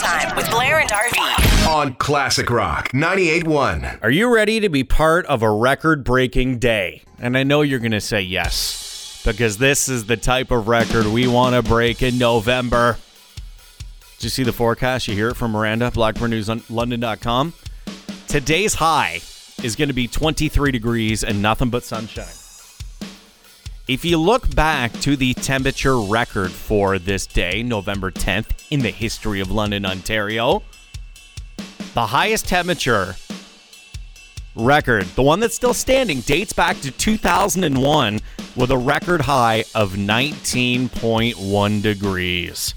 Time with Blair and RV. on Classic Rock 98.1. Are you ready to be part of a record breaking day? And I know you're going to say yes, because this is the type of record we want to break in November. Did you see the forecast? You hear it from Miranda, blackburn.news.london.com. Today's high is going to be 23 degrees and nothing but sunshine. If you look back to the temperature record for this day, November 10th, in the history of London, Ontario, the highest temperature record, the one that's still standing, dates back to 2001 with a record high of 19.1 degrees.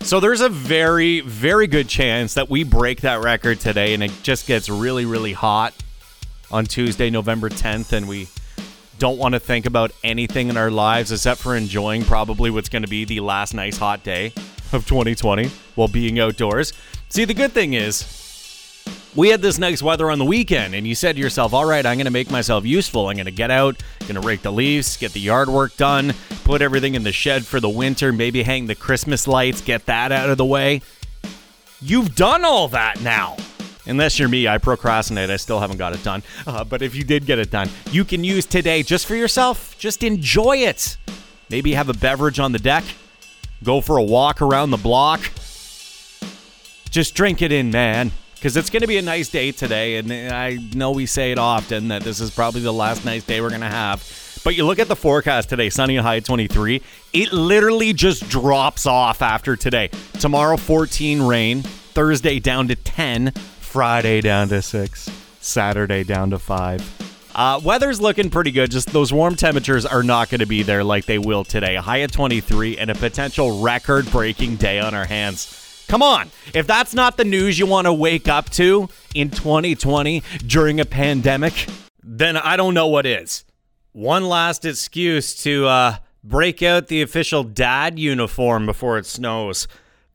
So there's a very, very good chance that we break that record today and it just gets really, really hot on Tuesday, November 10th, and we don't want to think about anything in our lives except for enjoying probably what's going to be the last nice hot day of 2020 while being outdoors. See, the good thing is, we had this nice weather on the weekend, and you said to yourself, All right, I'm going to make myself useful. I'm going to get out, going to rake the leaves, get the yard work done, put everything in the shed for the winter, maybe hang the Christmas lights, get that out of the way. You've done all that now. Unless you're me, I procrastinate. I still haven't got it done. Uh, but if you did get it done, you can use today just for yourself. Just enjoy it. Maybe have a beverage on the deck. Go for a walk around the block. Just drink it in, man. Because it's going to be a nice day today. And I know we say it often that this is probably the last nice day we're going to have. But you look at the forecast today, sunny and high at 23. It literally just drops off after today. Tomorrow, 14 rain. Thursday down to 10. Friday down to 6. Saturday down to 5. Uh, weather's looking pretty good. Just those warm temperatures are not going to be there like they will today. A high at 23 and a potential record breaking day on our hands. Come on. If that's not the news you want to wake up to in 2020 during a pandemic, then I don't know what is. One last excuse to uh, break out the official dad uniform before it snows.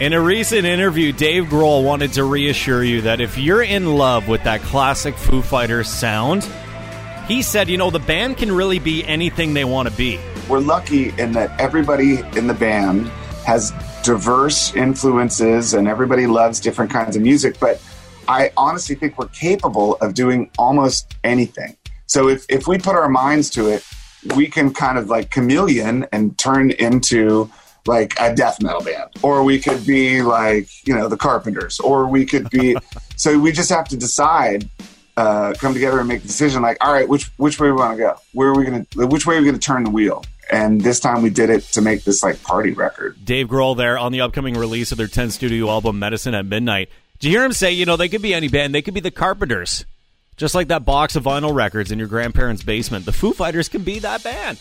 In a recent interview, Dave Grohl wanted to reassure you that if you're in love with that classic Foo Fighters sound, he said, you know, the band can really be anything they want to be. we're lucky in that everybody in the band has diverse influences and everybody loves different kinds of music but i honestly think we're capable of doing almost anything so if, if we put our minds to it we can kind of like chameleon and turn into like a death metal band or we could be like you know the carpenters or we could be so we just have to decide uh, come together and make a decision like all right which which way we want to go where are we gonna which way are we gonna turn the wheel and this time we did it to make this like party record Dave Grohl there on the upcoming release of their 10th studio album, Medicine at Midnight. Did you hear him say, you know, they could be any band, they could be the Carpenters. Just like that box of vinyl records in your grandparents' basement. The Foo Fighters can be that band.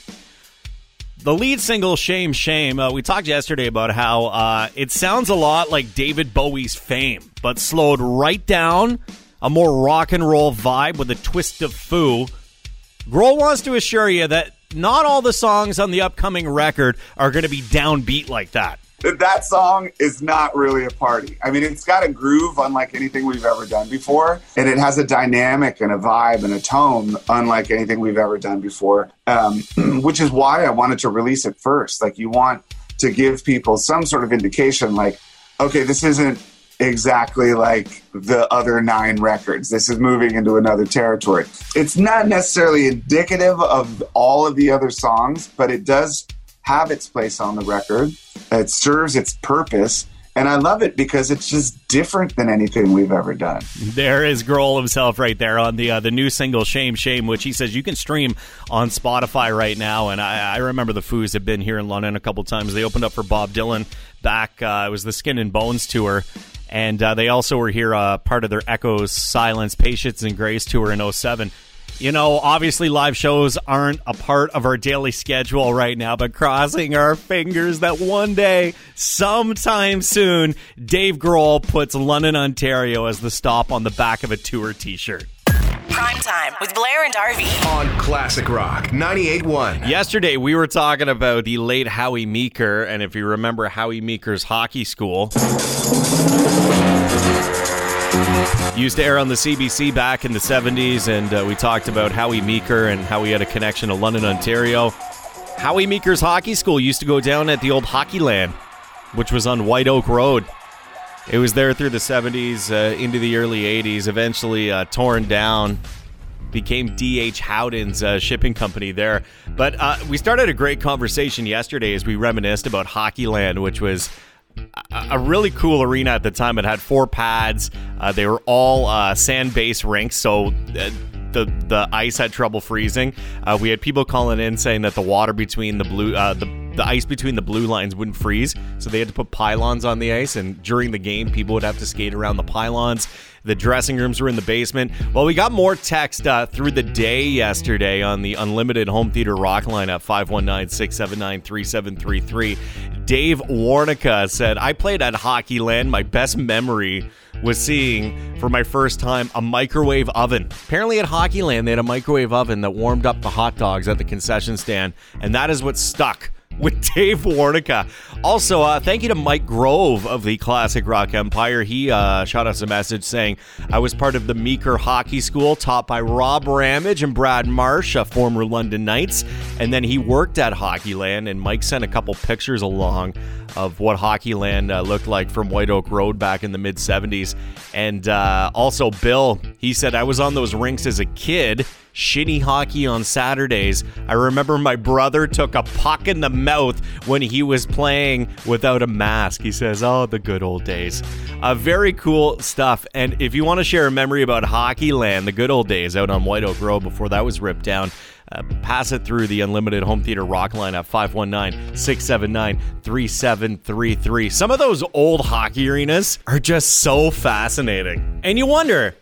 The lead single, Shame, Shame, uh, we talked yesterday about how uh, it sounds a lot like David Bowie's fame, but slowed right down, a more rock and roll vibe with a twist of Foo. Grohl wants to assure you that not all the songs on the upcoming record are going to be downbeat like that. That that song is not really a party i mean it's got a groove unlike anything we've ever done before and it has a dynamic and a vibe and a tone unlike anything we've ever done before um, which is why i wanted to release it first like you want to give people some sort of indication like okay this isn't exactly like the other nine records. This is moving into another territory. It's not necessarily indicative of all of the other songs, but it does have its place on the record. It serves its purpose. And I love it because it's just different than anything we've ever done. There is Grohl himself right there on the uh, the new single "Shame Shame," which he says you can stream on Spotify right now. And I, I remember the Foos have been here in London a couple times. They opened up for Bob Dylan back. Uh, it was the Skin and Bones tour, and uh, they also were here uh, part of their Echoes, Silence, Patience, and Grace tour in 07. You know, obviously, live shows aren't a part of our daily schedule right now, but crossing our fingers that one day, sometime soon, Dave Grohl puts London, Ontario as the stop on the back of a tour t shirt. Prime time with Blair and RV. on Classic Rock 98.1. Yesterday, we were talking about the late Howie Meeker, and if you remember Howie Meeker's hockey school, used to air on the CBC back in the 70s, and uh, we talked about Howie Meeker and how he had a connection to London, Ontario. Howie Meeker's hockey school used to go down at the old Hockey Land, which was on White Oak Road. It was there through the 70s uh, into the early 80s, eventually uh, torn down became DH Howden's uh, shipping company there. But uh, we started a great conversation yesterday as we reminisced about Hockeyland, which was a, really cool arena at the time. It had four pads. Uh, they were all uh, sand-based rinks, so. Uh, the, the ice had trouble freezing. Uh, we had people calling in saying that the water between the blue uh, the the ice between the blue lines wouldn't freeze, so they had to put pylons on the ice. And during the game, people would have to skate around the pylons. The dressing rooms were in the basement. Well, we got more text uh, through the day yesterday on the Unlimited Home Theater Rock line at 519 679 3733. Dave Warnica said, I played at Hockeyland. My best memory was seeing for my first time a microwave oven. Apparently, at Hockeyland, they had a microwave oven that warmed up the hot dogs at the concession stand, and that is what stuck with Dave Warnica. Also, uh, thank you to Mike Grove of the Classic Rock Empire. He uh, shot us a message saying, I was part of the Meeker Hockey School taught by Rob Ramage and Brad Marsh, uh, former London Knights. And then he worked at Hockeyland, and Mike sent a couple pictures along of what Hockeyland uh, looked like from White Oak Road back in the mid 70s. And uh, also, Bill, he said, I was on those rinks as a kid shitty hockey on Saturdays. I remember my brother took a puck in the mouth when he was playing without a mask. He says, Oh, the good old days. Uh, very cool stuff. And if you want to share a memory about Hockey Land, the good old days out on White Oak Road before that was ripped down, uh, pass it through the Unlimited Home Theater Rock line at 519 679 3733. Some of those old hockey arenas are just so fascinating. And you wonder,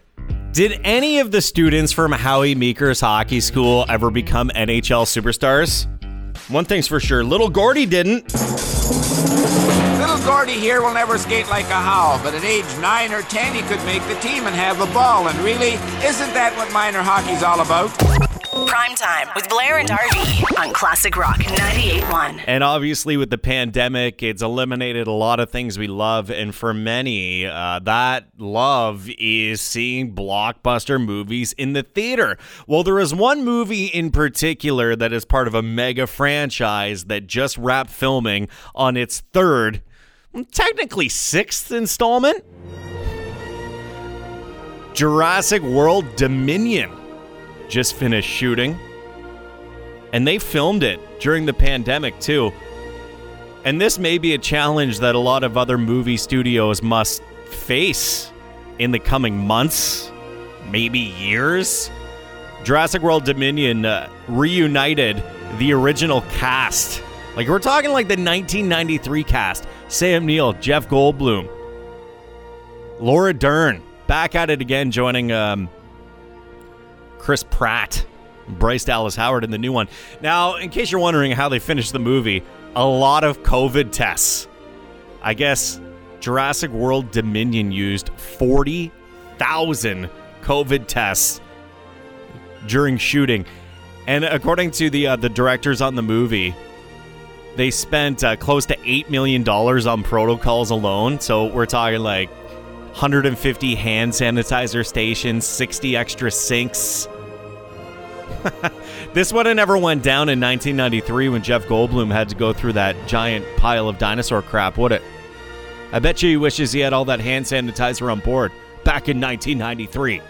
did any of the students from Howie Meeker's hockey school ever become NHL superstars? One thing's for sure, little Gordy didn't. Little Gordy here will never skate like a Howe, but at age 9 or 10 he could make the team and have a ball. And really, isn't that what minor hockey's all about? Prime time with Blair and RV on Classic Rock 98.1. And obviously, with the pandemic, it's eliminated a lot of things we love. And for many, uh, that love is seeing blockbuster movies in the theater. Well, there is one movie in particular that is part of a mega franchise that just wrapped filming on its third, technically sixth installment Jurassic World Dominion just finished shooting. And they filmed it during the pandemic, too. And this may be a challenge that a lot of other movie studios must face in the coming months, maybe years. Jurassic World Dominion uh, reunited the original cast. Like, we're talking like the 1993 cast Sam Neill, Jeff Goldblum, Laura Dern, back at it again, joining um, Chris Pratt, Bryce Dallas Howard in the new one. Now, in case you're wondering how they finished the movie, a lot of COVID tests. I guess Jurassic World Dominion used 40,000 COVID tests during shooting. And according to the uh, the directors on the movie, they spent uh, close to $8 million on protocols alone. So we're talking like 150 hand sanitizer stations, 60 extra sinks. this would have never went down in 1993 when Jeff Goldblum had to go through that giant pile of dinosaur crap, would it? I bet you he wishes he had all that hand sanitizer on board back in 1993.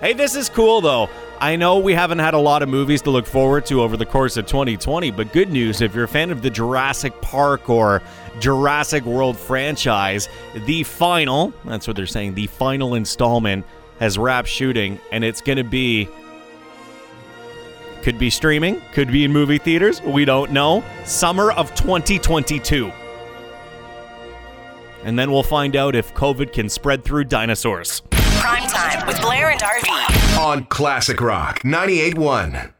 Hey, this is cool though. I know we haven't had a lot of movies to look forward to over the course of 2020, but good news if you're a fan of the Jurassic Park or Jurassic World franchise, the final, that's what they're saying, the final installment has wrapped shooting and it's going to be could be streaming, could be in movie theaters, we don't know. Summer of 2022. And then we'll find out if COVID can spread through dinosaurs. Prime time with Blair and RV. On Classic Rock 98.1.